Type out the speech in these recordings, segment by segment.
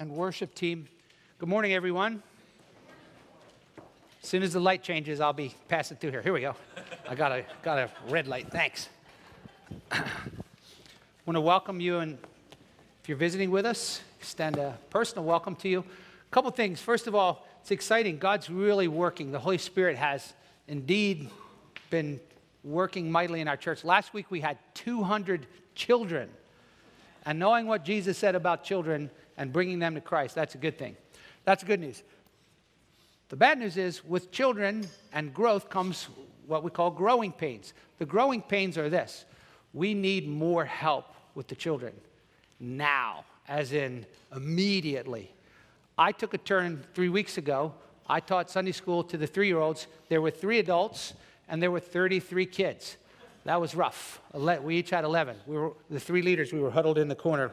and worship team. Good morning, everyone. As soon as the light changes, I'll be passing through here. Here we go. I got a, got a red light. Thanks. I want to welcome you, and if you're visiting with us, extend a personal welcome to you. A couple things. First of all, it's exciting. God's really working. The Holy Spirit has indeed been working mightily in our church. Last week we had 200 children. And knowing what Jesus said about children and bringing them to Christ, that's a good thing. That's good news. The bad news is with children and growth comes what we call growing pains. The growing pains are this we need more help with the children now, as in immediately. I took a turn three weeks ago. I taught Sunday school to the three year olds. There were three adults and there were 33 kids. That was rough. We each had 11. We were, the three leaders, we were huddled in the corner,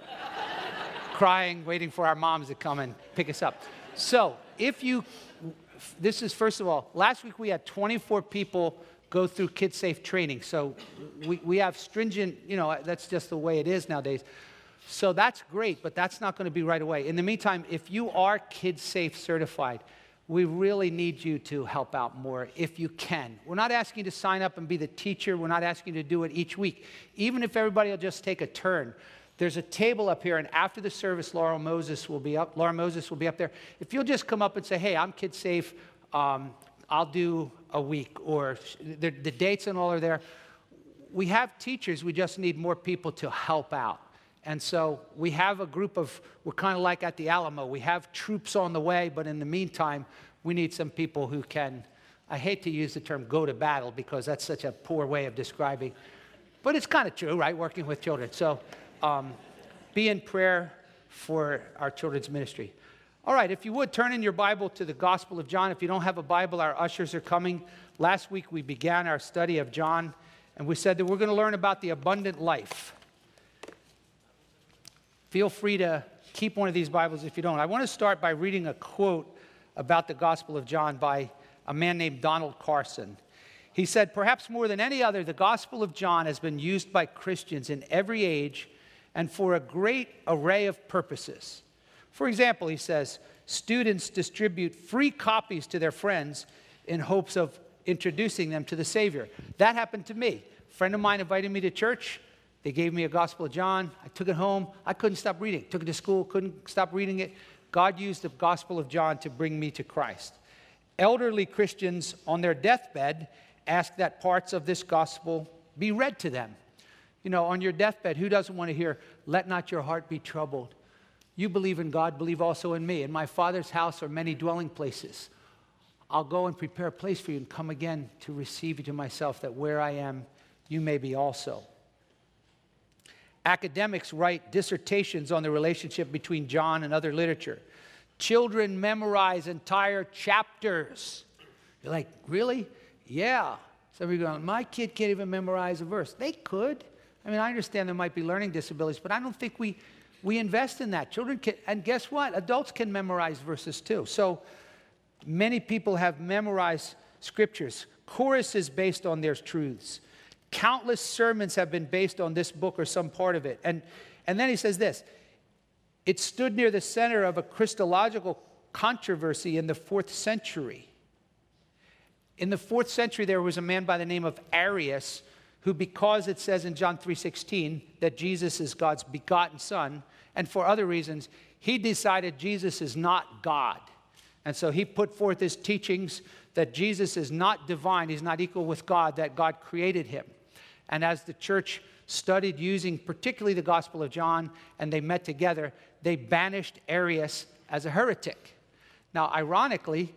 crying, waiting for our moms to come and pick us up. So, if you this is first of all, last week we had 24 people go through Kid Safe training. So we, we have stringent, you know, that's just the way it is nowadays. So that's great, but that's not going to be right away. In the meantime, if you are Kid Safe certified, we really need you to help out more if you can. We're not asking you to sign up and be the teacher. We're not asking you to do it each week. Even if everybody will just take a turn, there's a table up here, and after the service, Laura Moses will be up. Laura Moses will be up there. If you'll just come up and say, "Hey, I'm Kid Safe. Um, I'll do a week," or the, the dates and all are there. We have teachers. We just need more people to help out. And so we have a group of. We're kind of like at the Alamo. We have troops on the way, but in the meantime, we need some people who can. I hate to use the term "go to battle" because that's such a poor way of describing, but it's kind of true, right? Working with children. So um, be in prayer for our children's ministry. All right, if you would turn in your Bible to the Gospel of John. If you don't have a Bible, our ushers are coming. Last week we began our study of John, and we said that we're going to learn about the abundant life. Feel free to keep one of these Bibles if you don't. I want to start by reading a quote about the Gospel of John by a man named Donald Carson. He said, Perhaps more than any other, the Gospel of John has been used by Christians in every age and for a great array of purposes. For example, he says, students distribute free copies to their friends in hopes of introducing them to the Savior. That happened to me. A friend of mine invited me to church. They gave me a Gospel of John. I took it home. I couldn't stop reading. Took it to school, couldn't stop reading it. God used the Gospel of John to bring me to Christ. Elderly Christians on their deathbed ask that parts of this gospel be read to them you know, on your deathbed, who doesn't want to hear, let not your heart be troubled? You believe in God, believe also in me. In my Father's house are many dwelling places. I'll go and prepare a place for you and come again to receive you to myself, that where I am, you may be also. Academics write dissertations on the relationship between John and other literature. Children memorize entire chapters. You're like, really? Yeah. Some of you going, my kid can't even memorize a verse. They could. I mean, I understand there might be learning disabilities, but I don't think we, we invest in that. Children can, and guess what? Adults can memorize verses too. So many people have memorized scriptures. choruses based on their truths. Countless sermons have been based on this book or some part of it. And, and then he says this it stood near the center of a Christological controversy in the fourth century. In the fourth century, there was a man by the name of Arius who because it says in John 3:16 that Jesus is God's begotten son and for other reasons he decided Jesus is not God. And so he put forth his teachings that Jesus is not divine, he's not equal with God, that God created him. And as the church studied using particularly the Gospel of John and they met together, they banished Arius as a heretic. Now, ironically,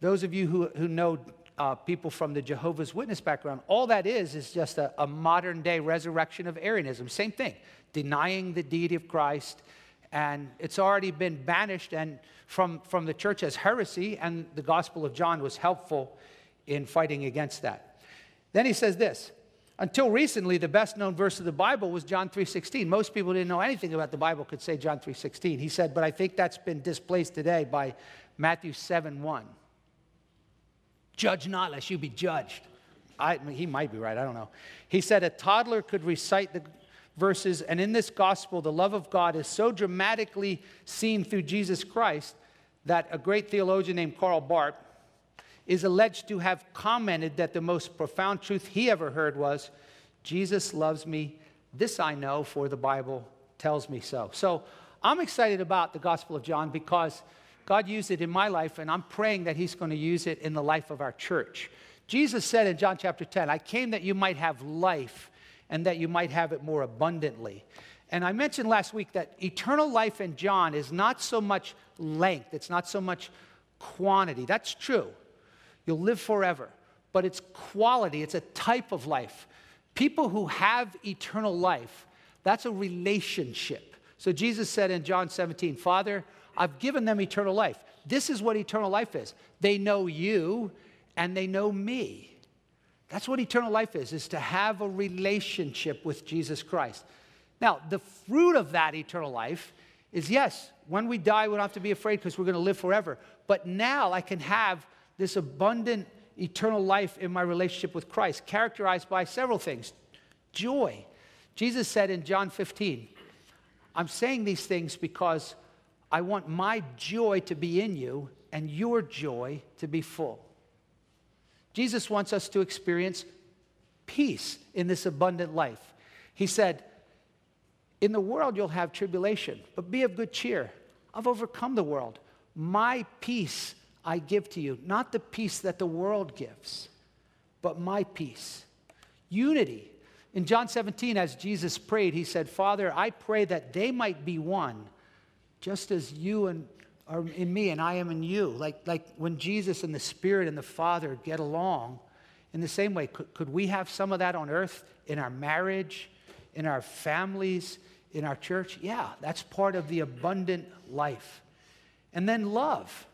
those of you who, who know uh, people from the Jehovah's Witness background. All that is is just a, a modern day resurrection of Arianism. Same thing, denying the deity of Christ. And it's already been banished and from, from the church as heresy, and the Gospel of John was helpful in fighting against that. Then he says this until recently the best known verse of the bible was john 3.16 most people didn't know anything about the bible could say john 3.16 he said but i think that's been displaced today by matthew 7.1 Judge not, lest you be judged. I, he might be right, I don't know. He said a toddler could recite the verses. And in this gospel, the love of God is so dramatically seen through Jesus Christ that a great theologian named Karl Barth is alleged to have commented that the most profound truth he ever heard was Jesus loves me. This I know, for the Bible tells me so. So I'm excited about the Gospel of John because God used it in my life, and I'm praying that He's going to use it in the life of our church. Jesus said in John chapter 10, I came that you might have life and that you might have it more abundantly. And I mentioned last week that eternal life in John is not so much length, it's not so much quantity. That's true. You'll live forever. But it's quality, it's a type of life. People who have eternal life, that's a relationship. So Jesus said in John 17, Father, I've given them eternal life. This is what eternal life is. They know you and they know me. That's what eternal life is, is to have a relationship with Jesus Christ. Now, the fruit of that eternal life is yes, when we die, we don't have to be afraid because we're going to live forever. But now I can have this abundant eternal life in my relationship with Christ, characterized by several things joy. Jesus said in John 15, I'm saying these things because I want my joy to be in you and your joy to be full. Jesus wants us to experience peace in this abundant life. He said, In the world you'll have tribulation, but be of good cheer. I've overcome the world. My peace I give to you, not the peace that the world gives, but my peace. Unity. In John 17, as Jesus prayed, he said, Father, I pray that they might be one, just as you and are in me and I am in you. Like, like when Jesus and the Spirit and the Father get along, in the same way, could, could we have some of that on earth in our marriage, in our families, in our church? Yeah, that's part of the abundant life. And then love.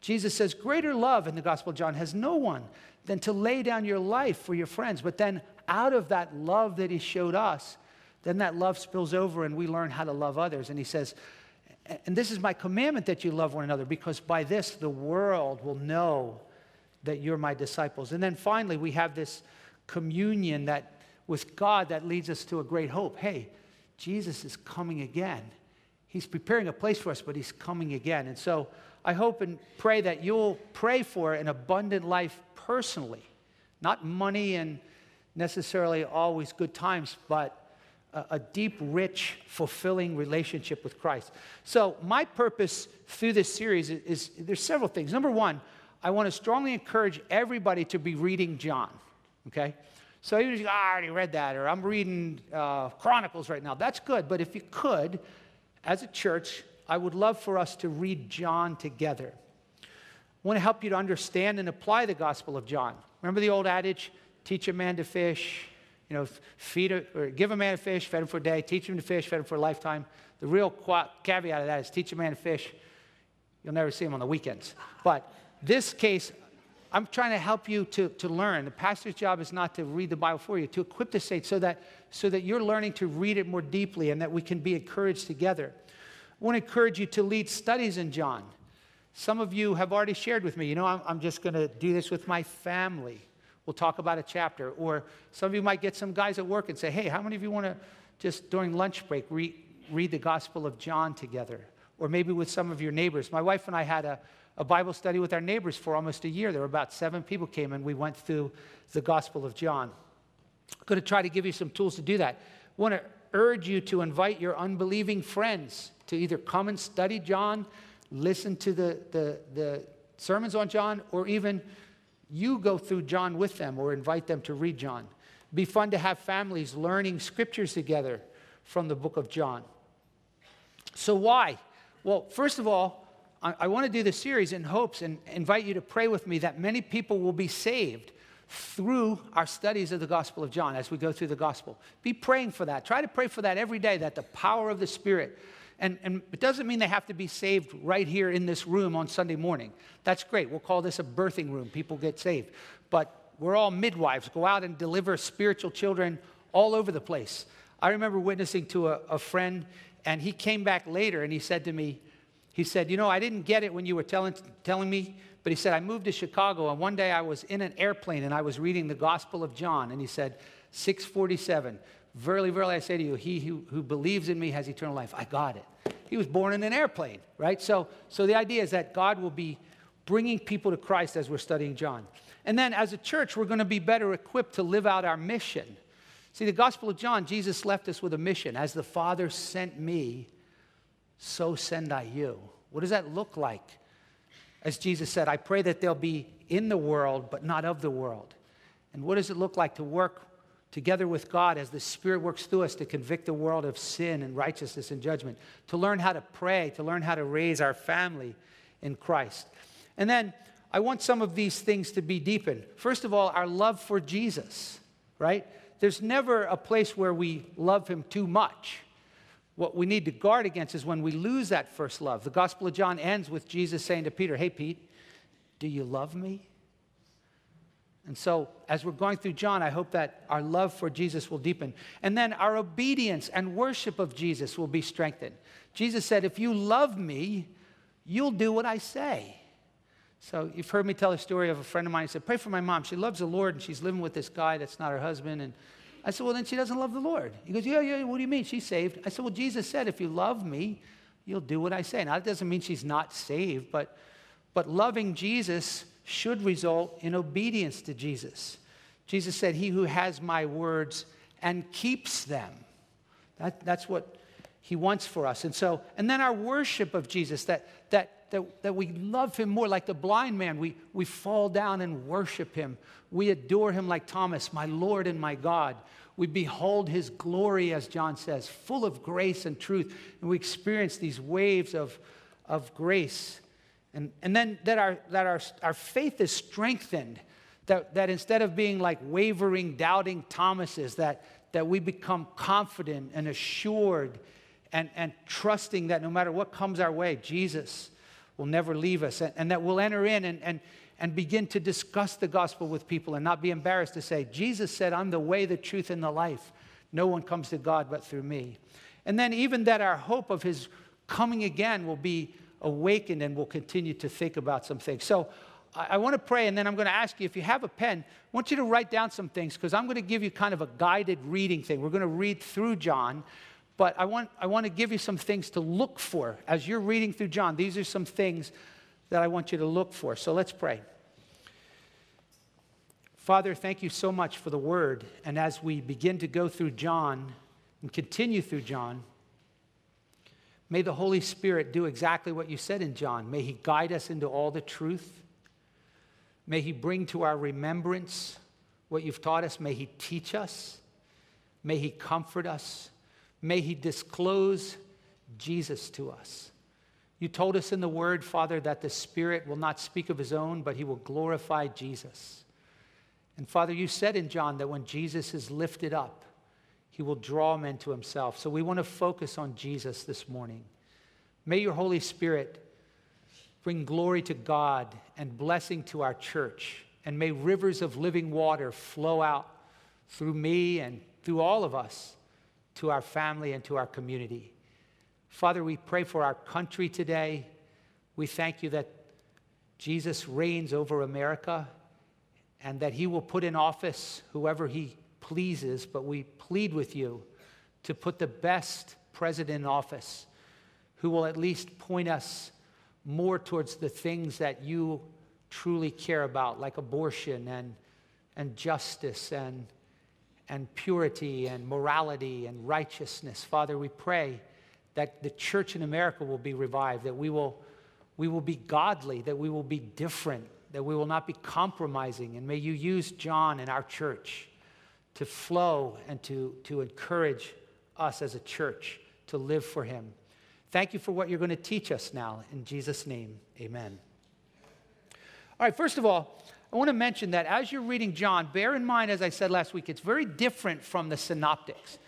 Jesus says, Greater love in the Gospel of John has no one than to lay down your life for your friends. But then, out of that love that he showed us, then that love spills over and we learn how to love others. And he says, And this is my commandment that you love one another, because by this the world will know that you're my disciples. And then finally, we have this communion that with God that leads us to a great hope. Hey, Jesus is coming again. He's preparing a place for us, but he's coming again. And so, I hope and pray that you'll pray for an abundant life personally, not money and necessarily always good times, but a, deep, rich, fulfilling relationship with Christ. So, my purpose through this series is, is there's several things. Number one, I want to strongly encourage everybody to be reading John, okay? So, you just, oh, I already read that, or I'm reading uh, Chronicles right now. That's good, but if you could, as a church, I would love for us to read John together. I want to help you to understand and apply the Gospel of John. Remember the old adage, teach a man to fish, you know, feed a, or give a man a fish, fed him for a day, teach him to fish, fed him for a lifetime. The real caveat of that is teach a man to fish, you'll never see him on the weekends. But this case, I'm trying to help you to, to learn. The pastor's job is not to read the Bible for you, to equip the saints so that, so that you're learning to read it more deeply and that we can be encouraged together. I want to encourage you to lead studies in John. Some of you have already shared with me, you know, I'm, I'm just going to do this with my family. We'll talk about a chapter. Or some of you might get some guys at work and say, hey, how many of you want to just during lunch break read, read the Gospel of John together? Or maybe with some of your neighbors. My wife and I had a, a Bible study with our neighbors for almost a year. There were about seven people came and we went through the Gospel of John. I'm going to try to give you some tools to do that. I want to urge you to invite your unbelieving friends to either come and study John, listen to the, the, the sermons on John, or even you go through John with them or invite them to read John. Be fun to have families learning scriptures together from the book of John. So, why? Well, first of all, I, I want to do this series in hopes and invite you to pray with me that many people will be saved through our studies of the Gospel of John as we go through the Gospel. Be praying for that. Try to pray for that every day, that the power of the Spirit and, and it doesn't mean they have to be saved right here in this room on Sunday morning. That's great. We'll call this a birthing room. People get saved. But we're all midwives. Go out and deliver spiritual children all over the place. I remember witnessing to a, a friend, and he came back later and he said to me, he said, You know, I didn't get it when you were telling, telling me, but he said, I moved to Chicago, and one day I was in an airplane and I was reading the Gospel of John, and he said, 647, Verily, verily, I say to you, he who, who believes in me has eternal life. I got it. He was born in an airplane, right? So, so the idea is that God will be bringing people to Christ as we're studying John. And then as a church, we're going to be better equipped to live out our mission. See, the Gospel of John, Jesus left us with a mission. As the Father sent me, so send I you. What does that look like? As Jesus said, I pray that they'll be in the world, but not of the world. And what does it look like to work together with God as the Spirit works through us to convict the world of sin and righteousness and judgment, to learn how to pray, to learn how to raise our family in Christ. And then I want some of these things to be deepened. First of all, our love for Jesus, right? There's never a place where we love him too much. What we need to guard against is when we lose that first love. The Gospel of John ends with Jesus saying to Peter, Hey, Pete, do you love me? And so, as we're going through John, I hope that our love for Jesus will deepen. And then our obedience and worship of Jesus will be strengthened. Jesus said, If you love me, you'll do what I say. So, you've heard me tell a story of a friend of mine. He said, Pray for my mom. She loves the Lord and she's living with this guy that's not her husband. And I said, Well, then she doesn't love the Lord. He goes, Yeah, yeah, what do you mean? She's saved. I said, Well, Jesus said, If you love me, you'll do what I say. Now, that doesn't mean she's not saved, but, but loving Jesus should result in obedience to Jesus. Jesus said, He who has my words and keeps them. That, that's what he wants for us. And so, and then our worship of Jesus, that, that, that, that we love him more like the blind man. We, we fall down and worship him. We adore him like Thomas, my Lord and my God. We behold his glory, as John says, full of grace and truth. And we experience these waves of, of grace and, and then that, our, that our, our faith is strengthened, that, that instead of being like wavering, doubting Thomases, that, that we become confident and assured and, and trusting that no matter what comes our way, Jesus will never leave us. And, and that we'll enter in and, and, and begin to discuss the gospel with people and not be embarrassed to say, Jesus said, I'm the way, the truth, and the life. No one comes to God but through me. And then even that our hope of his coming again will be awakened and we'll continue to think about some things. So I, I want to pray, and then I'm going to ask you if you have a pen, I want you to write down some things because I'm going to give you kind of a guided reading thing. We're going to read through John, but I want, I want to give you some things to look for as you're reading through John. These are some things that I want you to look for. So let's pray. Father, thank you so much for the word. And as we begin to go through John and continue through John, May the Holy Spirit do exactly what you said in John. May He guide us into all the truth. May He bring to our remembrance what you've taught us. May He teach us. May He comfort us. May He disclose Jesus to us. You told us in the Word, Father, that the Spirit will not speak of His own, but He will glorify Jesus. And Father, you said in John that when Jesus is lifted up, he will draw men to himself. So we want to focus on Jesus this morning. May your Holy Spirit bring glory to God and blessing to our church. And may rivers of living water flow out through me and through all of us to our family and to our community. Father, we pray for our country today. We thank you that Jesus reigns over America and that he will put in office whoever he pleases, but we plead with you to put the best president in office who will at least point us more towards the things that you truly care about, like abortion and, and justice and, and purity and morality and righteousness. Father, we pray that the church in America will be revived, that we will, we will be godly, that we will be different, that we will not be compromising. And may you use John in our church to flow and to, to encourage us as a church to live for Him. Thank you for what you're going to teach us now. In Jesus' name, amen. All right, first of all, I want to mention that as you're reading John, bear in mind, as I said last week, it's very different from the synoptics.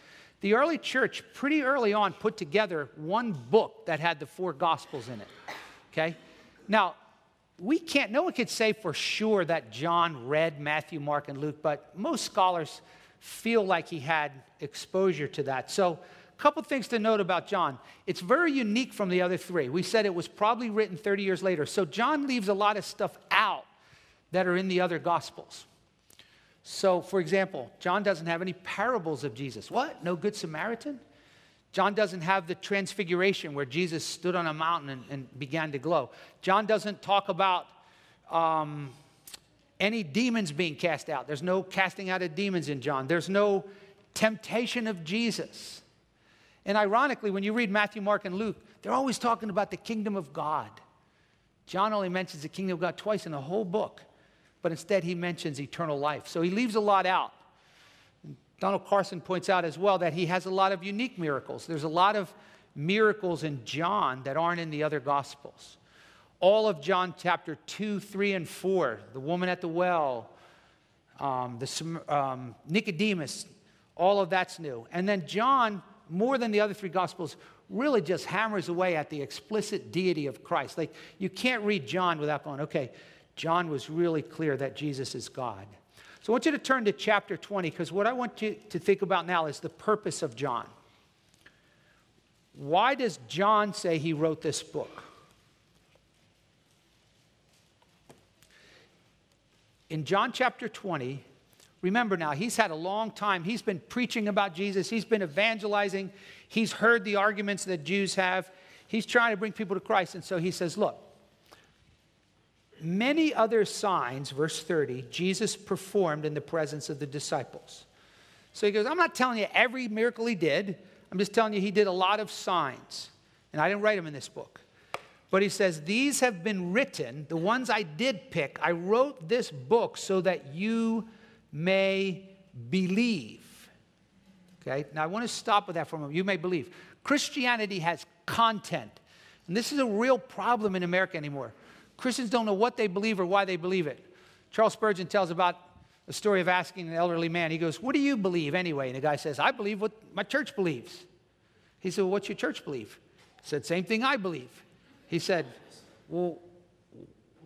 The early church, pretty early on, put together one book that had the four gospels in it. Okay? Now, we can't, no one could say for sure that John read Matthew, Mark, and Luke, but most scholars feel like he had exposure to that. So, a couple things to note about John. It's very unique from the other three. We said it was probably written 30 years later. So, John leaves a lot of stuff out that are in the other gospels. So, for example, John doesn't have any parables of Jesus. What? No Good Samaritan? John doesn't have the transfiguration where Jesus stood on a mountain and, and began to glow. John doesn't talk about um, any demons being cast out. There's no casting out of demons in John. There's no temptation of Jesus. And ironically, when you read Matthew, Mark, and Luke, they're always talking about the kingdom of God. John only mentions the kingdom of God twice in the whole book, but instead he mentions eternal life. So he leaves a lot out. Donald Carson points out as well that he has a lot of unique miracles. There's a lot of miracles in John that aren't in the other gospels. All of John chapter 2, 3, and 4, the woman at the well, um, the, um, Nicodemus, all of that's new. And then John, more than the other three gospels, really just hammers away at the explicit deity of Christ. Like you can't read John without going, okay, John was really clear that Jesus is God. So I want you to turn to chapter 20 because what I want you to think about now is the purpose of John. Why does John say he wrote this book? In John chapter 20, remember now, he's had a long time. He's been preaching about Jesus, he's been evangelizing, he's heard the arguments that Jews have. He's trying to bring people to Christ. And so he says, Look, many other signs, verse 30, Jesus performed in the presence of the disciples. So he goes, I'm not telling you every miracle he did. I'm just telling you he did a lot of signs. And I didn't write them in this book. But he says, These have been written, the ones I did pick. I wrote this book so that you may believe. Okay, now I want to stop with that for a moment. You may believe. Christianity has content. And this is a real problem in America anymore. Christians don't know what they believe or why they believe it. Charles Spurgeon tells about a story of asking an elderly man. He goes, What do you believe anyway? And the guy says, I believe what my church believes. He said, well, What's your church believe? He said, Same thing I believe. He said, Well,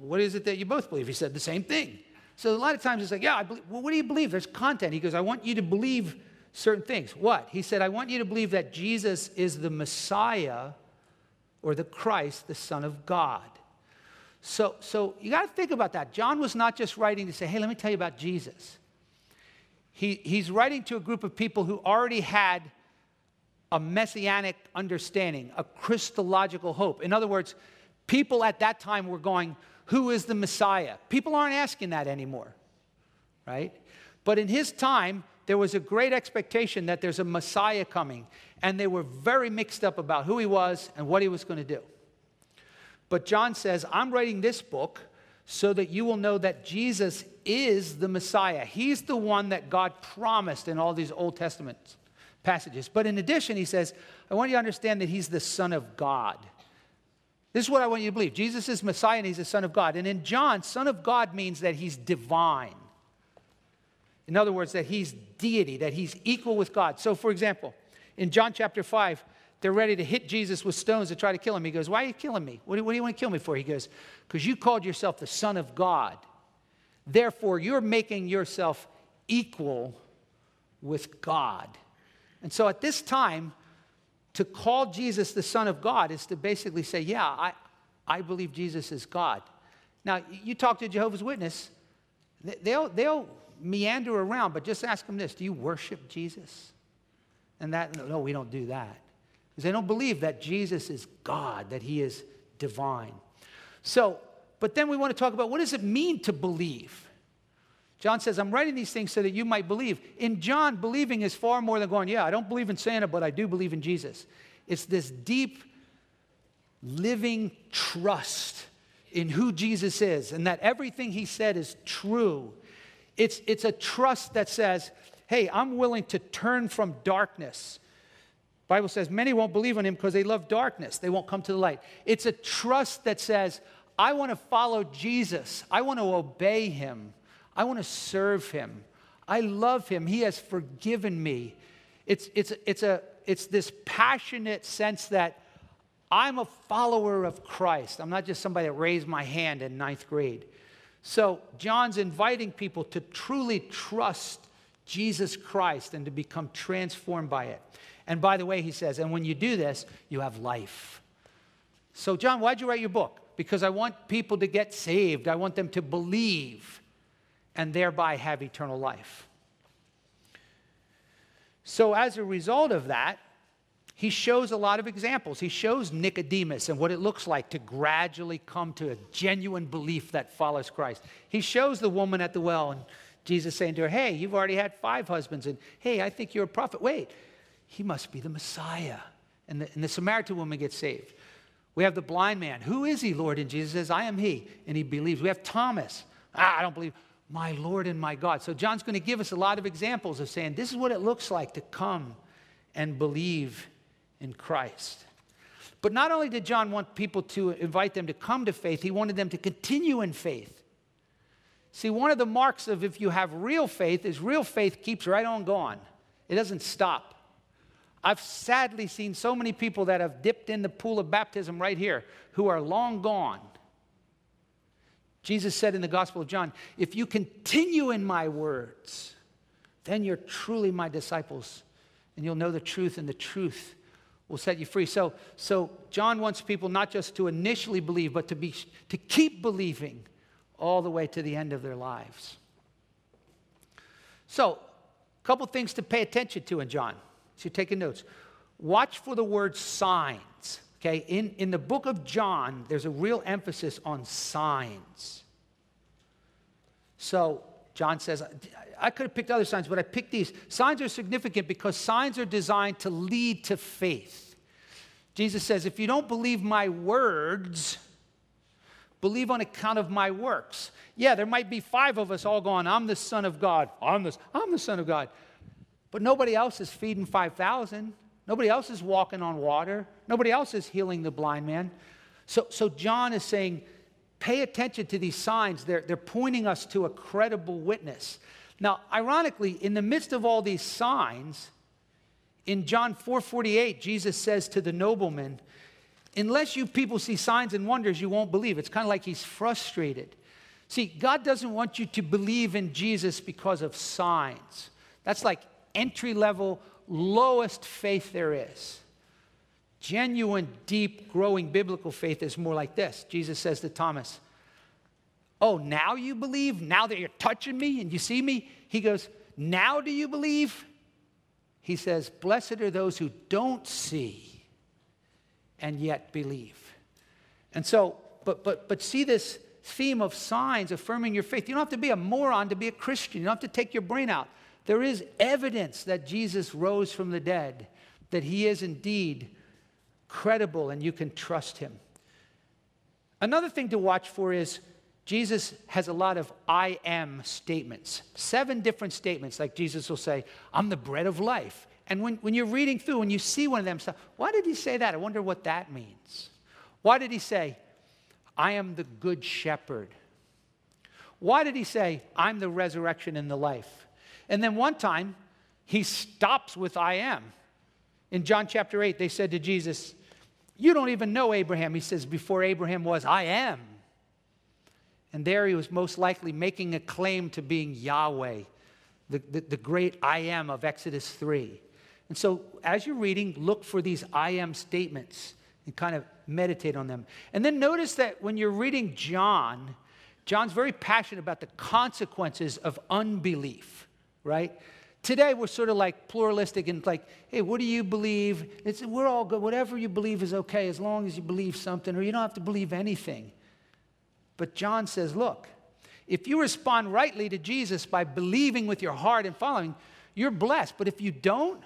what is it that you both believe? He said, The same thing. So a lot of times it's like, Yeah, I believe. Well, what do you believe? There's content. He goes, I want you to believe certain things. What? He said, I want you to believe that Jesus is the Messiah or the Christ, the Son of God. So, so you got to think about that. John was not just writing to say, hey, let me tell you about Jesus. He, he's writing to a group of people who already had a messianic understanding, a Christological hope. In other words, people at that time were going, Who is the Messiah? People aren't asking that anymore, right? But in his time, there was a great expectation that there's a Messiah coming, and they were very mixed up about who he was and what he was going to do. But John says, I'm writing this book so that you will know that Jesus is the Messiah. He's the one that God promised in all these Old Testament passages. But in addition, he says, I want you to understand that he's the Son of God. This is what I want you to believe. Jesus is Messiah and he's the Son of God. And in John, Son of God means that he's divine. In other words, that he's deity, that he's equal with God. So, for example, in John chapter 5, they're ready to hit Jesus with stones to try to kill him. He goes, Why are you killing me? What do, what do you want to kill me for? He goes, Because you called yourself the Son of God. Therefore, you're making yourself equal with God. And so at this time, to call Jesus the Son of God is to basically say, Yeah, I, I believe Jesus is God. Now, you talk to Jehovah's Witness, they'll, they'll meander around, but just ask them this Do you worship Jesus? And that, no, we don't do that is they don't believe that Jesus is God, that he is divine. So, but then we want to talk about what does it mean to believe? John says, I'm writing these things so that you might believe. In John, believing is far more than going, yeah, I don't believe in Santa, but I do believe in Jesus. It's this deep, living trust in who Jesus is and that everything he said is true. It's, it's a trust that says, hey, I'm willing to turn from darkness Bible says many won't believe on him because they love darkness. They won't come to the light. It's a trust that says, I want to follow Jesus. I want to obey him. I want to serve him. I love him. He has forgiven me. It's, it's, it's, a, it's this passionate sense that I'm a follower of Christ. I'm not just somebody that raised my hand in ninth grade. So, John's inviting people to truly trust Jesus Christ and to become transformed by it. And by the way, he says, and when you do this, you have life. So, John, why'd you write your book? Because I want people to get saved, I want them to believe. and thereby have eternal life. So, as a result of that, he shows a lot of examples. He shows Nicodemus and what it looks like to gradually come to a genuine belief that follows Christ. He shows the woman at the well, and Jesus saying to her, Hey, you've already had five husbands, and hey, I think you're a prophet. Wait, he must be the Messiah. And the, and the Samaritan woman gets saved. We have the blind man. Who is he, Lord? And Jesus says, I am he. And he believes. We have Thomas. Ah, I don't believe. My Lord and my God. So John's going to give us a lot of examples of saying, this is what it looks like to come and believe in Christ. But not only did John want people to invite them to come to faith, he wanted them to continue in faith. See, one of the marks of if you have real faith is real faith keeps right on going, it doesn't stop. I've sadly seen so many people that have dipped in the pool of baptism right here who are long gone. Jesus said in the Gospel of John, If you continue in my words, then you're truly my disciples, and you'll know the truth, and the truth will set you free. So, so John wants people not just to initially believe, but to, be, to keep believing all the way to the end of their lives. So, a couple things to pay attention to in John. So you're taking notes. Watch for the word signs. Okay, in, in the book of John, there's a real emphasis on signs. So John says, I could have picked other signs, but I picked these. Signs are significant because signs are designed to lead to faith. Jesus says, if you don't believe my words, believe on account of my works. Yeah, there might be five of us all going, I'm the Son of God. I'm the, I'm the Son of God. But nobody else is feeding 5,000. Nobody else is walking on water. Nobody else is healing the blind man. So, so John is saying, pay attention to these signs. They're, they're pointing us to a credible witness. Now, ironically, in the midst of all these signs, in John 4:48, Jesus says to the nobleman, unless you people see signs and wonders, you won't believe. It's kind of like he's frustrated. See, God doesn't want you to believe in Jesus because of signs. That's like entry level, lowest faith there is. Genuine, deep, growing biblical faith is more like this. Jesus says to Thomas, Oh, now you believe? Now that you're touching me and you see me? He goes, Now do you believe? He says, Blessed are those who don't see and yet believe. And so, but but but see this theme of signs affirming your faith. You don't have to be a moron to be a Christian. You don't have to take your brain out. There is evidence that Jesus rose from the dead, that he is indeed credible and you can trust him. Another thing to watch for is Jesus has a lot of I am statements, seven different statements, like Jesus will say, I'm the bread of life. And when, when you're reading through and you see one of them, why did he say that? I wonder what that means. Why did he say, I am the good shepherd? Why did he say, I'm the resurrection and the life? And then one time, he stops with I am. In John chapter 8, they said to Jesus, You don't even know Abraham. He says, Before Abraham was, I am. And there he was most likely making a claim to being Yahweh, the, the, the, great I am of Exodus 3. And so as you're reading, look for these I am statements and kind of meditate on them. And then notice that when you're reading John, John's very passionate about the consequences of unbelief, right? Today we're sort of like pluralistic and like, hey, what do you believe? It's, we're all good. Whatever you believe is okay as long as you believe something, or you don't have to believe anything. But John says, look, if you respond rightly to Jesus by believing with your heart and following, you're blessed. But if you don't,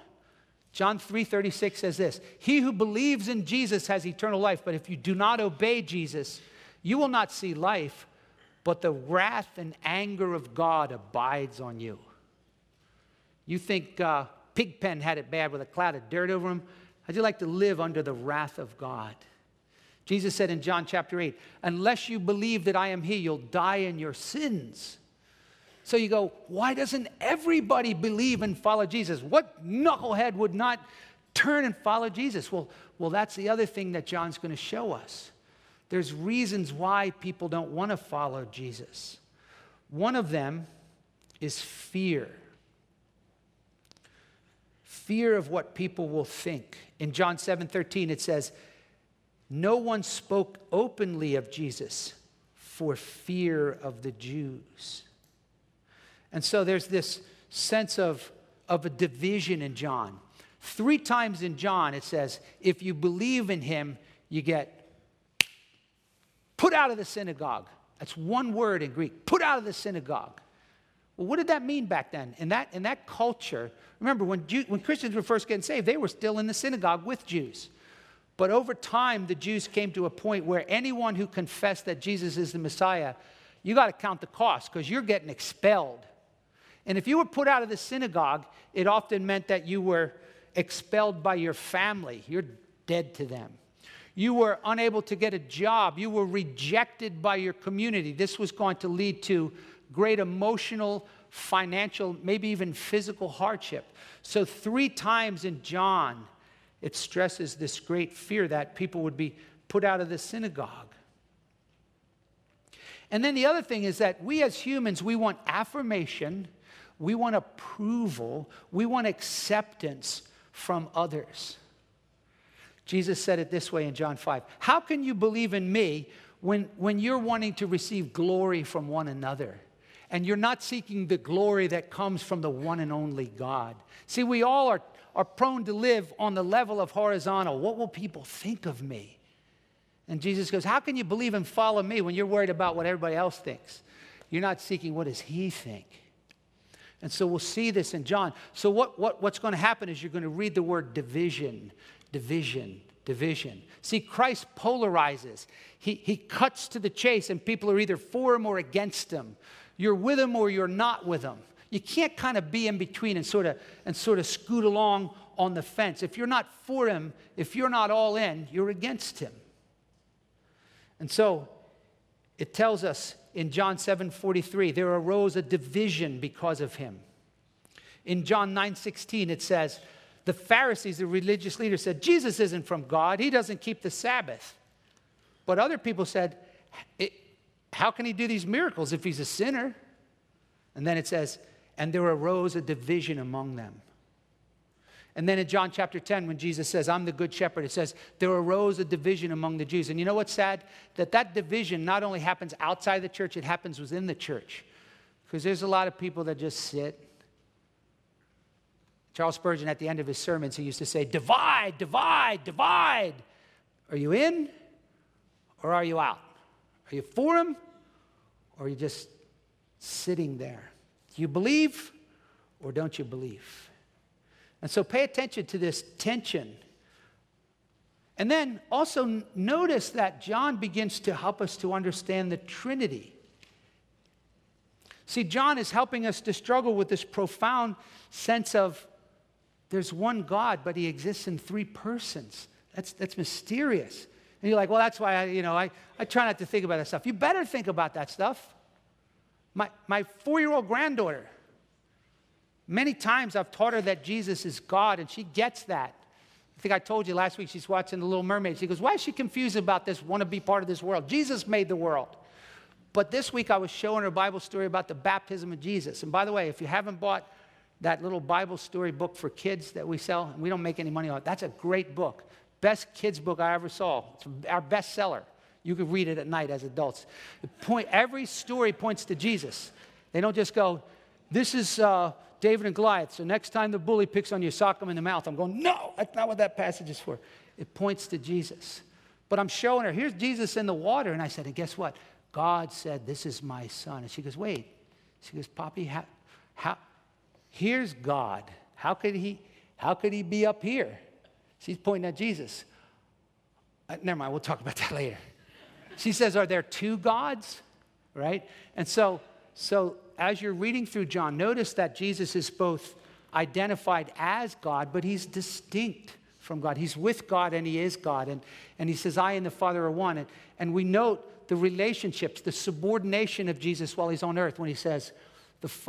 John 3:36 says this, "He who believes in Jesus has eternal life, but if you do not obey Jesus, you will not see life, but the wrath and anger of God abides on you." You think uh, Pigpen had it bad with a cloud of dirt over him? How'd you like to live under the wrath of God? Jesus said in John chapter 8, Unless you believe that I am He, you'll die in your sins. So you go, Why doesn't everybody believe and follow Jesus? What knucklehead would not turn and follow Jesus? Well, well that's the other thing that John's going to show us. There's reasons why people don't want to follow Jesus. One of them is fear fear of what people will think. In John 7 13, it says, No one spoke openly of Jesus for fear of the Jews. And so there's this sense of, of a division in John. Three times in John, it says, if you believe in him, you get put out of the synagogue. That's one word in Greek put out of the synagogue. Well, what did that mean back then? In that, in that culture, remember, when, Jew, when Christians were first getting saved, they were still in the synagogue with Jews. But over time, the Jews came to a point where anyone who confessed that Jesus is the Messiah, you got to count the cost because you're getting expelled. And if you were put out of the synagogue, it often meant that you were expelled by your family. You're dead to them. You were unable to get a job. You were rejected by your community. This was going to lead to great emotional, financial, maybe even physical hardship. So, three times in John, it stresses this great fear that people would be put out of the synagogue. And then the other thing is that we as humans, we want affirmation, we want approval, we want acceptance from others. Jesus said it this way in John 5 How can you believe in me when, when you're wanting to receive glory from one another? And you're not seeking the glory that comes from the one and only God. See, we all are, are prone to live on the level of horizontal. What will people think of me? And Jesus goes, How can you believe and follow me when you're worried about what everybody else thinks? You're not seeking what does he think? And so we'll see this in John. So, what, what, what's going to happen is you're going to read the word division, division, division. See, Christ polarizes, he, he cuts to the chase, and people are either for him or against him. You're with him or you're not with him. You can't kind of be in between and sort of, and sort of scoot along on the fence. If you're not for him, if you're not all in, you're against him. And so it tells us in John 7 43, there arose a division because of him. In John 9 16, it says, the Pharisees, the religious leaders, said, Jesus isn't from God. He doesn't keep the Sabbath. But other people said, How can he do these miracles if he's a sinner? And then it says, And there arose a division among them. And then in John chapter 10, when Jesus says, I'm the good shepherd, it says, there arose a division among the Jews. And you know what's sad? That that division not only happens outside the church, it happens within the church. Because there's a lot of people that just sit. Charles Spurgeon, at the end of his sermons, he used to say, Divide, divide, divide. Are you in or are you out? Are you for him or are you just sitting there? Do you believe or don't you believe? And so pay attention to this tension. And then also notice that John begins to help us to understand the Trinity. See, John is helping us to struggle with this profound sense of there's one God, but he exists in three persons. That's, that's mysterious. And you're like, well, that's why I, you know, I, I try not to think about that stuff. You better think about that stuff. My, my four year old granddaughter, Many times I've taught her that Jesus is God, and she gets that. I think I told you last week she's watching The Little Mermaid. She goes, Why is she confused about this, want to be part of this world? Jesus made the world. But this week I was showing her a Bible story about the baptism of Jesus. And by the way, if you haven't bought that little Bible story book for kids that we sell, and we don't make any money on it, that's a great book. Best kids book I ever saw. It's our bestseller. You can read it at night as adults. Point, every story points to Jesus. They don't just go, This is. Uh, David and Goliath. So next time the bully picks on you, sock him in the mouth. I'm going, no, that's not what that passage is for. It points to Jesus. But I'm showing her, here's Jesus in the water. And I said, and guess what? God said, this is my son. And she goes, wait. She goes, Poppy, how, how, here's God. How could he, how could he be up here? She's pointing at Jesus. Uh, never mind, we'll talk about that later. She says, are there two gods? Right? And so, so as you're reading through John, notice that Jesus is both identified as God, but he's distinct from God. He's with God and he is God. And, and he says, I and the Father are one. And, and we note the relationships, the subordination of Jesus while he's on earth when he says,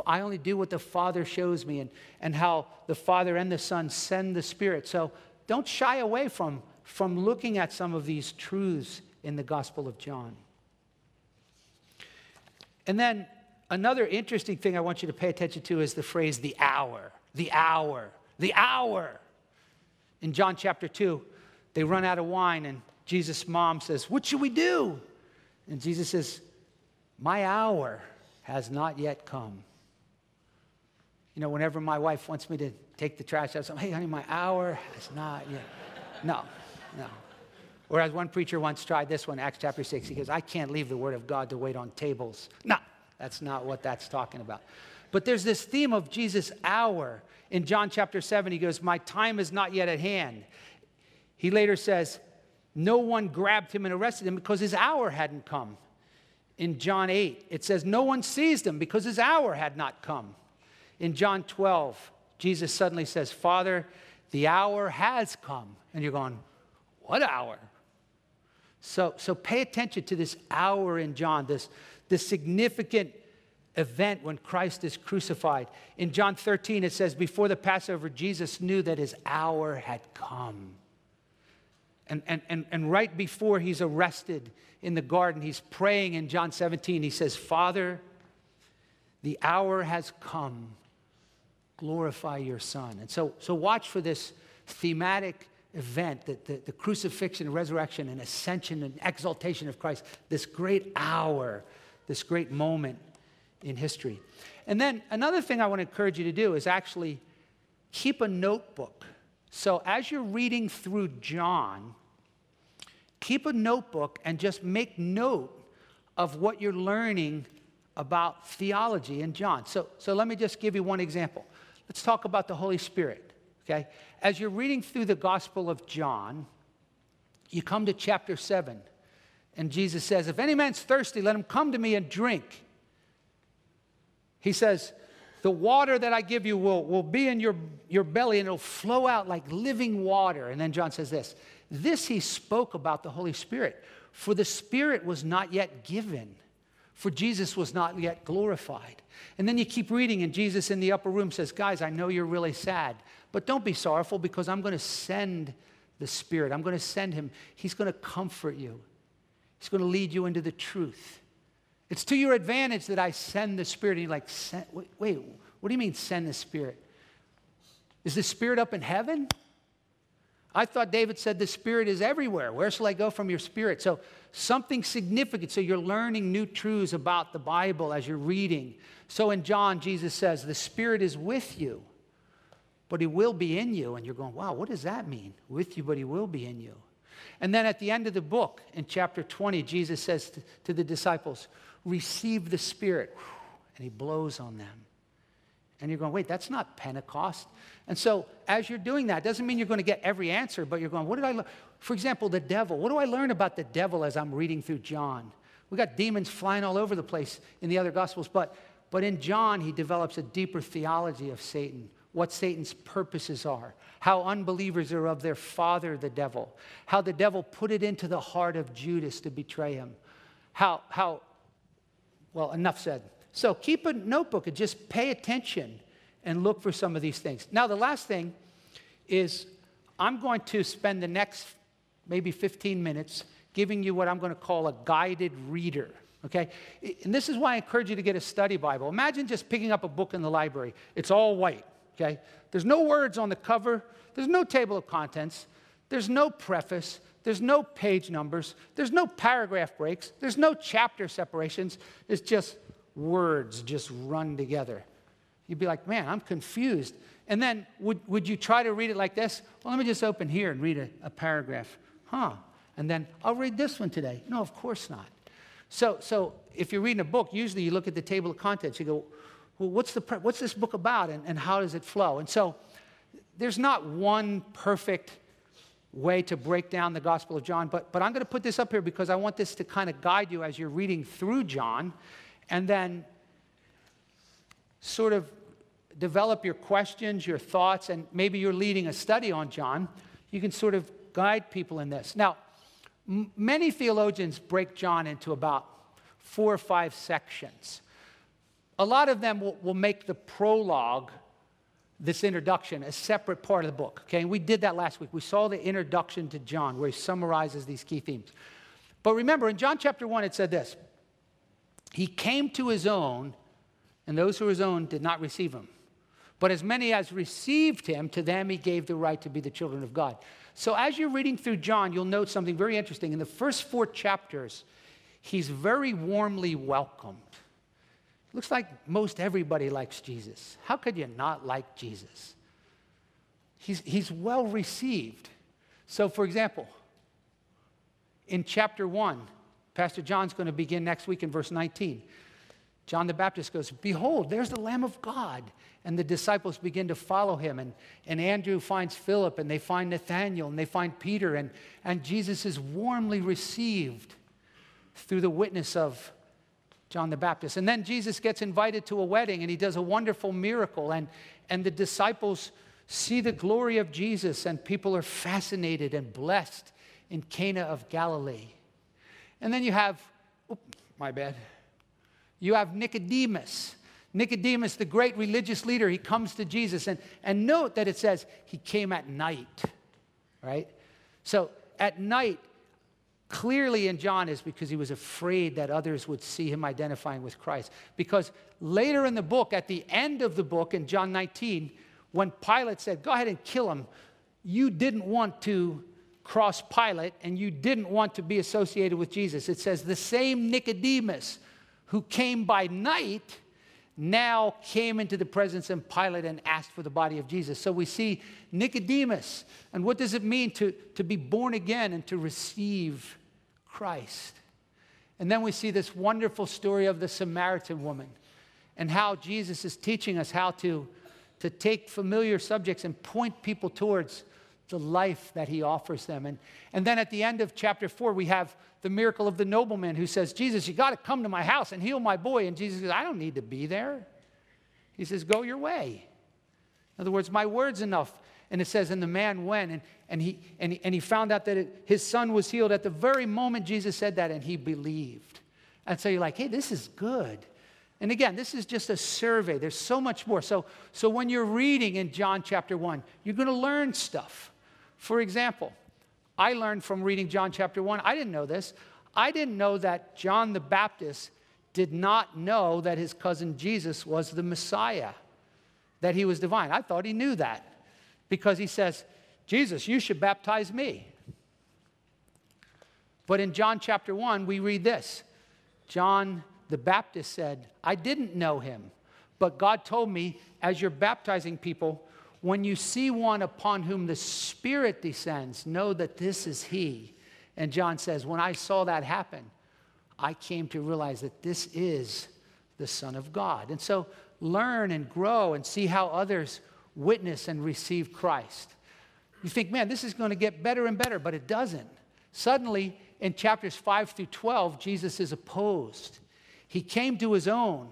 I only do what the Father shows me, and, and how the Father and the Son send the Spirit. So don't shy away from, from looking at some of these truths in the Gospel of John. And then Another interesting thing I want you to pay attention to is the phrase the hour, the hour, the hour. In John chapter 2, they run out of wine, and Jesus' mom says, What should we do? And Jesus says, My hour has not yet come. You know, whenever my wife wants me to take the trash out, I'm, hey, honey, my hour is not yet. No, no. Whereas one preacher once tried this one, Acts chapter 6, he goes, I can't leave the word of God to wait on tables. No, that's not what that's talking about. But there's this theme of Jesus' hour. In John chapter 7, he goes, My time is not yet at hand. He later says, No one grabbed him and arrested him because his hour hadn't come. In John 8, it says, No one seized him because his hour had not come. In John 12, Jesus suddenly says, Father, the hour has come. And you're going, What hour? So, so pay attention to this hour in John, this, this significant event when Christ is crucified. In John 13, it says, Before the Passover, Jesus knew that his hour had come. And, and, and, and right before he's arrested in the garden, he's praying in John 17. He says, Father, the hour has come. Glorify your Son. And so, so watch for this thematic event, that the, the crucifixion, resurrection, and ascension and exaltation of Christ, this great hour, this great moment in history. And then another thing I want to encourage you to do is actually keep a notebook. So as you're reading through John, keep a notebook and just make note of what you're learning about theology in John. So, so let me just give you one example. Let's talk about the Holy Spirit. Okay? As you're reading through the Gospel of John, you come to chapter 7, and Jesus says, If any man's thirsty, let him come to me and drink. He says, The water that I give you will, will be in your, your belly and it'll flow out like living water. And then John says this This he spoke about the Holy Spirit, for the Spirit was not yet given, for Jesus was not yet glorified. And then you keep reading, and Jesus in the upper room says, Guys, I know you're really sad. But don't be sorrowful because I'm going to send the Spirit. I'm going to send him. He's going to comfort you, he's going to lead you into the truth. It's to your advantage that I send the Spirit. And you're like, wait, wait, what do you mean send the Spirit? Is the Spirit up in heaven? I thought David said the Spirit is everywhere. Where shall I go from your Spirit? So, something significant. So, you're learning new truths about the Bible as you're reading. So, in John, Jesus says, The Spirit is with you but he will be in you. And you're going, wow, what does that mean? With you, but he will be in you. And then at the end of the book, in chapter 20, Jesus says to, to the disciples, receive the Spirit. And he blows on them. And you're going, wait, that's not Pentecost. And so, as you're doing that, doesn't mean you're going to get every answer, but you're going, what did I learn? For example, the devil. What do I learn about the devil as I'm reading through John? We got demons flying all over the place in the other gospels, but, but in John, he develops a deeper theology of Satan what Satan's purposes are, how unbelievers are of their father, the devil, how the devil put it into the heart of Judas to betray him, how, how well, enough said. So keep a notebook and just pay attention and look for some of these things. Now, the last thing is I'm going to spend the next maybe 15 minutes giving you what I'm going to call a guided reader. Okay? And this is why I encourage you to get a study Bible. Imagine just picking up a book in the library, it's all white okay? There's no words on the cover, there's no table of contents, there's no preface, there's no page numbers, there's no paragraph breaks, there's no chapter separations. It's just words just run together. You'd be like, man, I'm confused. And then would, would you try to read it like this? Well, let me just open here and read a, a paragraph. Huh. And then I'll read this one today. No, of course not. So, so if you're reading a book, usually you look at the table of contents. You go, well, what's, the, what's this book about and, and how does it flow? And so there's not one perfect way to break down the Gospel of John, but, but I'm going to put this up here because I want this to kind of guide you as you're reading through John and then sort of develop your questions, your thoughts, and maybe you're leading a study on John. You can sort of guide people in this. Now, m- many theologians break John into about four or five sections a lot of them will, will make the prologue, this introduction, a separate part of the book. Okay, and we did that last week. We saw the introduction to John where he summarizes these key themes. But remember, in John chapter 1, it said this He came to his own, and those who were his own did not receive him. But as many as received him, to them he gave the right to be the children of God. So as you're reading through John, you'll note something very interesting. In the first four chapters, he's very warmly welcomed. Looks like most everybody likes Jesus. How could you not like Jesus? He's, he's well received. So, for example, in chapter 1, Pastor John's going to begin next week in verse 19. John the Baptist goes, Behold, there's the Lamb of God. And the disciples begin to follow him. And, and Andrew finds Philip, and they find Nathanael, and they find Peter. And, and Jesus is warmly received through the witness of John the Baptist. And then Jesus gets invited to a wedding, and he does a wonderful miracle. And, and the disciples see the glory of Jesus, and people are fascinated and blessed in Cana of Galilee. And then you have, oh, my bad, you have Nicodemus. Nicodemus, the great religious leader, he comes to Jesus. And, and note that it says he came at night, right? So at night, clearly in John is because he was afraid that others would see him identifying with Christ. Because later in the book, at the end of the book in John 19, when Pilate said, Go ahead and kill him, you didn't want to cross Pilate and you didn't want to be associated with Jesus. It says, The same Nicodemus who came by night now came into the presence of Pilate and asked for the body of Jesus. So we see Nicodemus. And what does it mean to, to be born again and to receive Christ? And then we see this wonderful story of the Samaritan woman and how Jesus is teaching us how to to take familiar subjects and point people towards the life that he offers them. And, and then at the end of chapter four, we have the miracle of the nobleman who says, Jesus, you got to come to my house and heal my boy. And Jesus says, I don't need to be there. He says, Go your way. In other words, my word's enough. And it says, and the man went and, and, he, and, he, and he found out that it, his son was healed at the very moment Jesus said that, and he believed. And so you're like, hey, this is good. And again, this is just a survey. There's so much more. So, so when you're reading in John chapter 1, you're going to learn stuff. For example, I learned from reading John chapter 1, I didn't know this. I didn't know that John the Baptist did not know that his cousin Jesus was the Messiah, that he was divine. I thought he knew that because he says, Jesus, you should baptize me. But in John chapter 1, we read this John the Baptist said, I didn't know him, but God told me, as you're baptizing people, when you see one upon whom the Spirit descends, know that this is he. And John says, When I saw that happen, I came to realize that this is the Son of God. And so learn and grow and see how others witness and receive Christ. You think, man, this is going to get better and better, but it doesn't. Suddenly, in chapters 5 through 12, Jesus is opposed. He came to his own,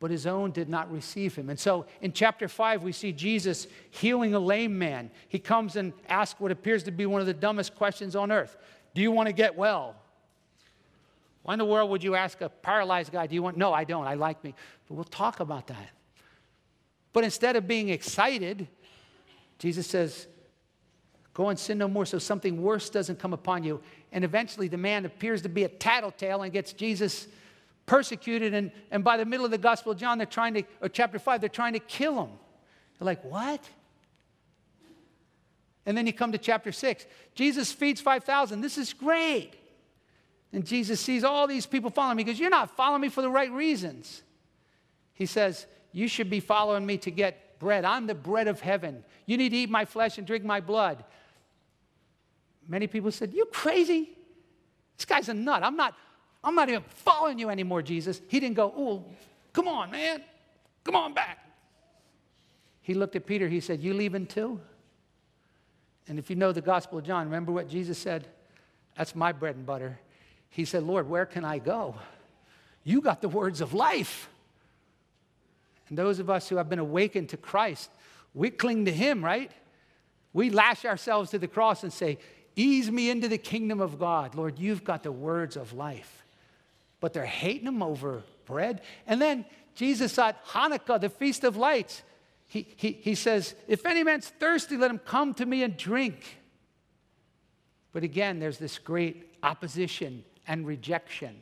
but his own did not receive him. And so in chapter 5, we see Jesus healing a lame man. He comes and asks what appears to be one of the dumbest questions on earth Do you want to get well? Why in the world would you ask a paralyzed guy, Do you want? No, I don't. I like me. But we'll talk about that. But instead of being excited, Jesus says, Go and sin no more so something worse doesn't come upon you. And eventually the man appears to be a tattletale and gets Jesus persecuted, and, and by the middle of the Gospel of John, they're trying to, or chapter 5, they're trying to kill him. They're like, what? And then you come to chapter 6. Jesus feeds 5,000. This is great. And Jesus sees all these people following me. He goes, You're not following me for the right reasons. He says, You should be following me to get bread. I'm the bread of heaven. You need to eat my flesh and drink my blood. Many people said, You crazy? This guy's a nut. I'm not, I'm not even following you anymore, Jesus. He didn't go, Oh, come on, man. Come on back. He looked at Peter. He said, You leaving too? And if you know the Gospel of John, remember what Jesus said? That's my bread and butter. He said, Lord, where can I go? You got the words of life. And those of us who have been awakened to Christ, we cling to Him, right? We lash ourselves to the cross and say, Ease me into the kingdom of God. Lord, you've got the words of life but they're hating him over bread. And then Jesus at Hanukkah, the Feast of Lights, he, he, he says, If any man's thirsty, let him come to me and drink. But again, there's this great opposition and rejection.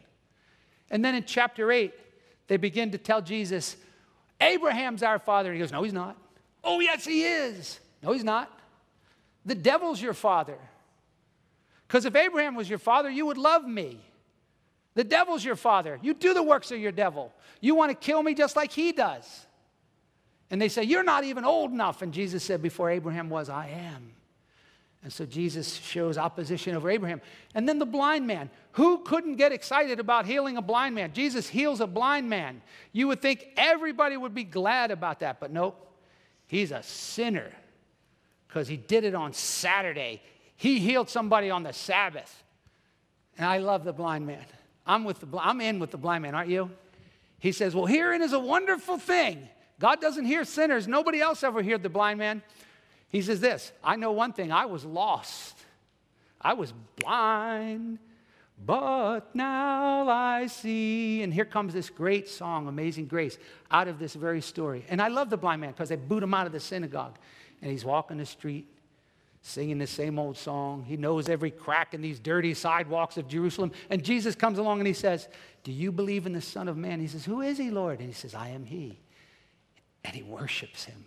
And then in chapter 8, they begin to tell Jesus, Abraham's our father. And he goes, No, he's not. Oh, yes, he is. No, he's not. The devil's your father. Because if Abraham was your father, you would love me. The devil's your father. You do the works of your devil. You want to kill me just like he does. And they say, You're not even old enough. And Jesus said, Before Abraham was, I am. And so Jesus shows opposition over Abraham. And then the blind man. Who couldn't get excited about healing a blind man? Jesus heals a blind man. You would think everybody would be glad about that, but nope. He's a sinner because he did it on Saturday. He healed somebody on the Sabbath. And I love the blind man. I'm, with the, I'm in with the blind man, aren't you? He says, Well, hearing is a wonderful thing. God doesn't hear sinners. Nobody else ever heard the blind man. He says this I know one thing I was lost, I was blind, but now I see. And here comes this great song, Amazing Grace, out of this very story. And I love the blind man because they boot him out of the synagogue. And he's walking the street singing the same old song. He knows every crack in these dirty sidewalks of Jerusalem. And Jesus comes along and he says, Do you believe in the Son of Man? He says, Who is he, Lord? And he says, I am he. And he worships him.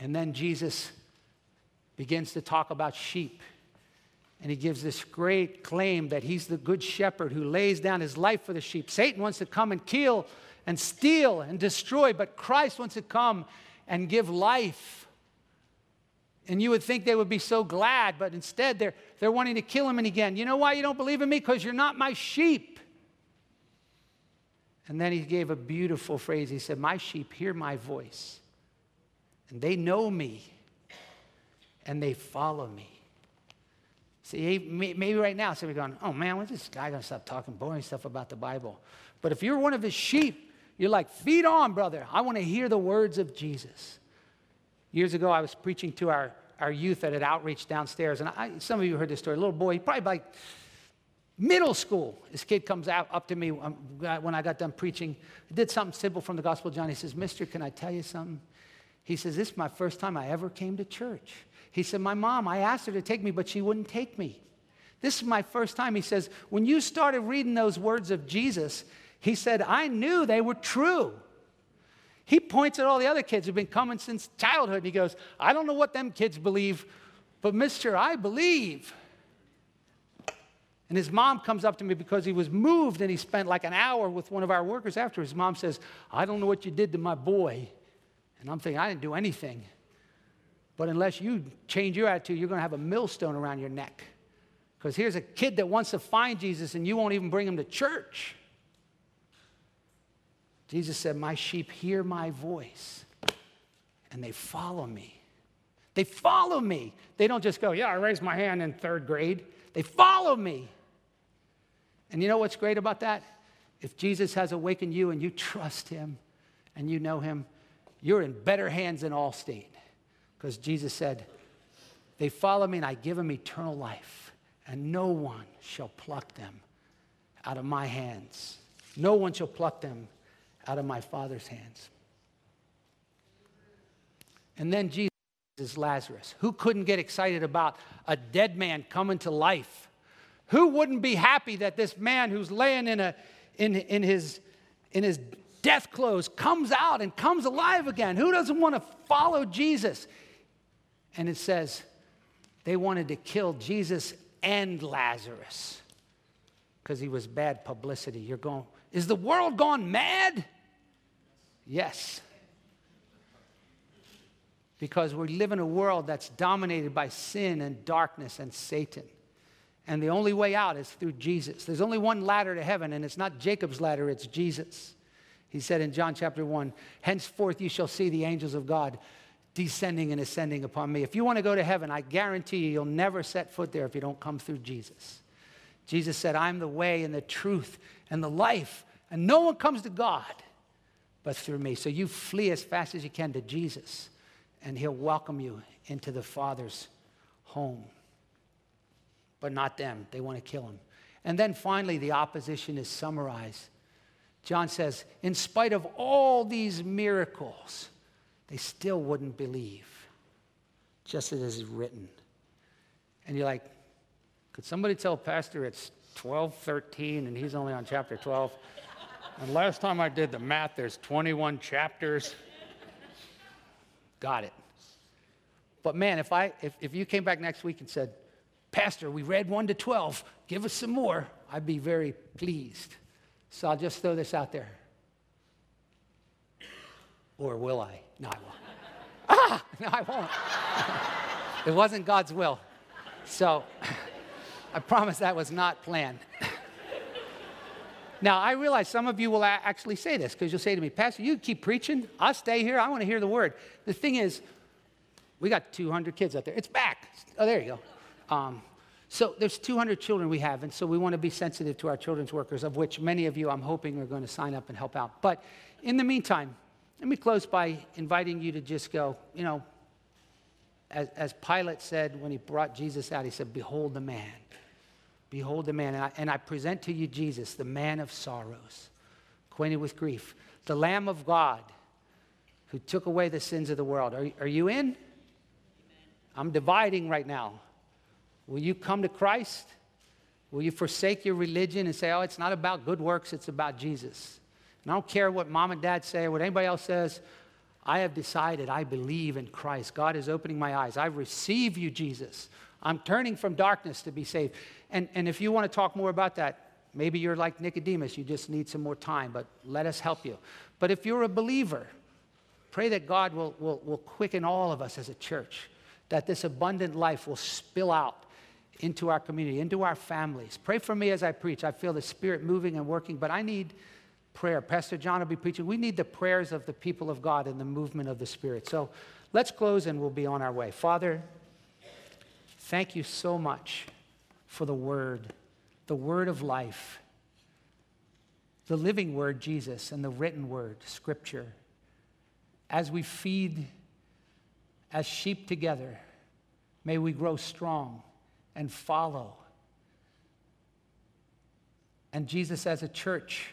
And then Jesus begins to talk about sheep. And he gives this great claim that he's the good shepherd who lays down his life for the sheep. Satan wants to come and kill and steal and destroy, but Christ wants to come and give life. And you would think they would be so glad, but instead they're, they're wanting to kill him and again. You know why you don't believe in me? Because you're not my sheep. And then he gave a beautiful phrase. He said, My sheep hear my voice, and they know me, and they follow me. See, maybe right now, somebody's going, Oh man, when's this guy going to stop talking boring stuff about the Bible? But if you're one of his sheep, you're like, feed on, brother. I want to hear the words of Jesus. Years ago, I was preaching to our, our youth at an outreach downstairs, and I, some of you heard this story. A little boy, probably like middle school. This kid comes out up to me um, when I got done preaching. I did something simple from the Gospel of John. He says, Mister, can I tell you something? He says, This is my first time I ever came to church. He said, My mom, I asked her to take me, but she wouldn't take me. This is my first time. He says, When you started reading those words of Jesus, he said, I knew they were true. He points at all the other kids who've been coming since childhood. And he goes, I don't know what them kids believe, but mister, I believe. And his mom comes up to me because he was moved and he spent like an hour with one of our workers after. His mom says, I don't know what you did to my boy. And I'm thinking, I didn't do anything. But unless you change your attitude, you're going to have a millstone around your neck. Because here's a kid that wants to find Jesus and you won't even bring him to church. Jesus said, My sheep hear my voice and they follow me. They follow me. They don't just go, Yeah, I raised my hand in third grade. They follow me. And you know what's great about that? If Jesus has awakened you and you trust him and you know him, you're in better hands than Allstate. Because Jesus said, They follow me and I give them eternal life, and no one shall pluck them out of my hands. No one shall pluck them out of my Father's hands. And then Jesus is Lazarus. Who couldn't get excited about a dead man coming to life? Who wouldn't be happy that this man who's laying in, a, in, in, his, in his death clothes comes out and comes alive again? Who doesn't want to follow Jesus? And it says they wanted to kill Jesus and Lazarus because he was bad publicity. You're going, is the world gone mad? Yes. Because we live in a world that's dominated by sin and darkness and Satan. And the only way out is through Jesus. There's only one ladder to heaven, and it's not Jacob's ladder, it's Jesus. He said in John chapter 1 Henceforth you shall see the angels of God descending and ascending upon me. If you want to go to heaven, I guarantee you, you'll never set foot there if you don't come through Jesus. Jesus said, I'm the way and the truth and the life, and no one comes to God but through me. So you flee as fast as you can to Jesus, and He'll welcome you into the Father's home. But not them, they want to kill Him. And then finally, the opposition is summarized. John says, in spite of all these miracles, they still wouldn't believe, just as it is written. And you're like, could somebody tell Pastor it's 12, 13, and he's only on chapter 12? And last time I did the math, there's 21 chapters. Got it. But man, if, I, if, if you came back next week and said, Pastor, we read 1 to 12. Give us some more. I'd be very pleased. So I'll just throw this out there. Or will I? No, I won't. ah, no, I won't. it wasn't God's will. So I promise that was not planned. now, I realize some of you will actually say this because you'll say to me, Pastor, you keep preaching. I'll stay here. I want to hear the word. The thing is, we got 200 kids out there. It's back. Oh, there you go. Um, so there's 200 children we have, and so we want to be sensitive to our children's workers, of which many of you I'm hoping are going to sign up and help out. But in the meantime, let me close by inviting you to just go, you know, as, as Pilate said when he brought Jesus out, he said, Behold the man. Behold the man. And I, and I present to you Jesus, the man of sorrows, acquainted with grief, the Lamb of God who took away the sins of the world. Are, are you in? I'm dividing right now. Will you come to Christ? Will you forsake your religion and say, oh, it's not about good works, it's about Jesus? And I don't care what mom and dad say or what anybody else says. I have decided I believe in Christ. God is opening my eyes. I receive you, Jesus. I'm turning from darkness to be saved. And, and if you want to talk more about that, maybe you're like Nicodemus, you just need some more time, but let us help you. But if you're a believer, pray that God will, will, will quicken all of us as a church, that this abundant life will spill out into our community, into our families. Pray for me as I preach. I feel the Spirit moving and working, but I need prayer. Pastor John will be preaching. We need the prayers of the people of God and the movement of the Spirit. So let's close and we'll be on our way. Father, thank you so much for the word, the word of life, the living word, Jesus, and the written word, Scripture. As we feed as sheep together, may we grow strong and follow. And Jesus, as a church,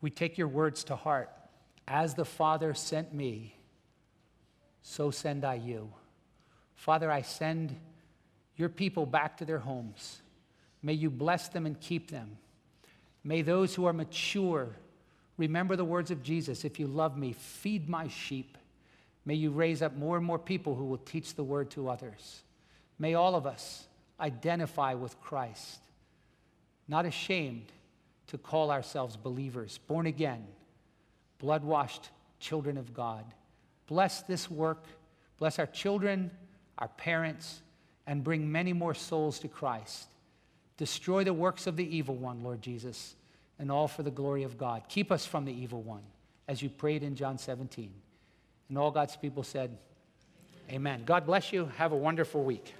we take your words to heart. As the Father sent me, so send I you. Father, I send your people back to their homes. May you bless them and keep them. May those who are mature remember the words of Jesus if you love me, feed my sheep. May you raise up more and more people who will teach the word to others. May all of us identify with Christ, not ashamed to call ourselves believers, born again, blood washed children of God. Bless this work, bless our children, our parents, and bring many more souls to Christ. Destroy the works of the evil one, Lord Jesus, and all for the glory of God. Keep us from the evil one, as you prayed in John 17. And all God's people said, Amen. God bless you. Have a wonderful week.